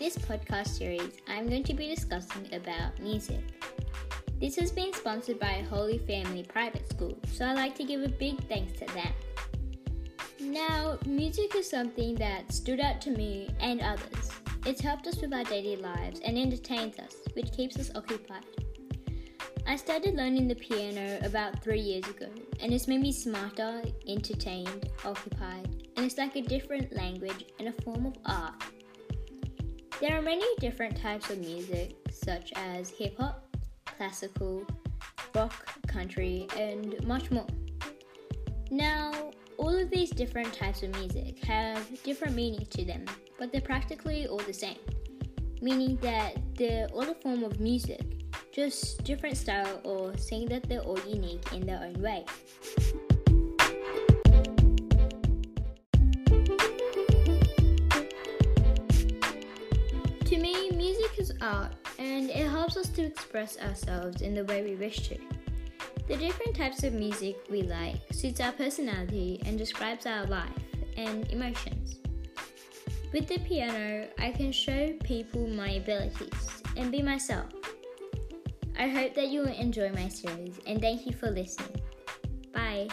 this podcast series, I'm going to be discussing about music. This has been sponsored by Holy Family Private School, so I'd like to give a big thanks to them. Now, music is something that stood out to me and others. It's helped us with our daily lives and entertains us, which keeps us occupied. I started learning the piano about three years ago, and it's made me smarter, entertained, occupied, and it's like a different language and a form of art. There are many different types of music, such as hip hop, classical, rock, country, and much more. Now, all of these different types of music have different meanings to them, but they're practically all the same, meaning that they're all a form of music, just different style or saying that they're all unique in their own way. Me, music is art and it helps us to express ourselves in the way we wish to. The different types of music we like suits our personality and describes our life and emotions. With the piano, I can show people my abilities and be myself. I hope that you will enjoy my series and thank you for listening. Bye.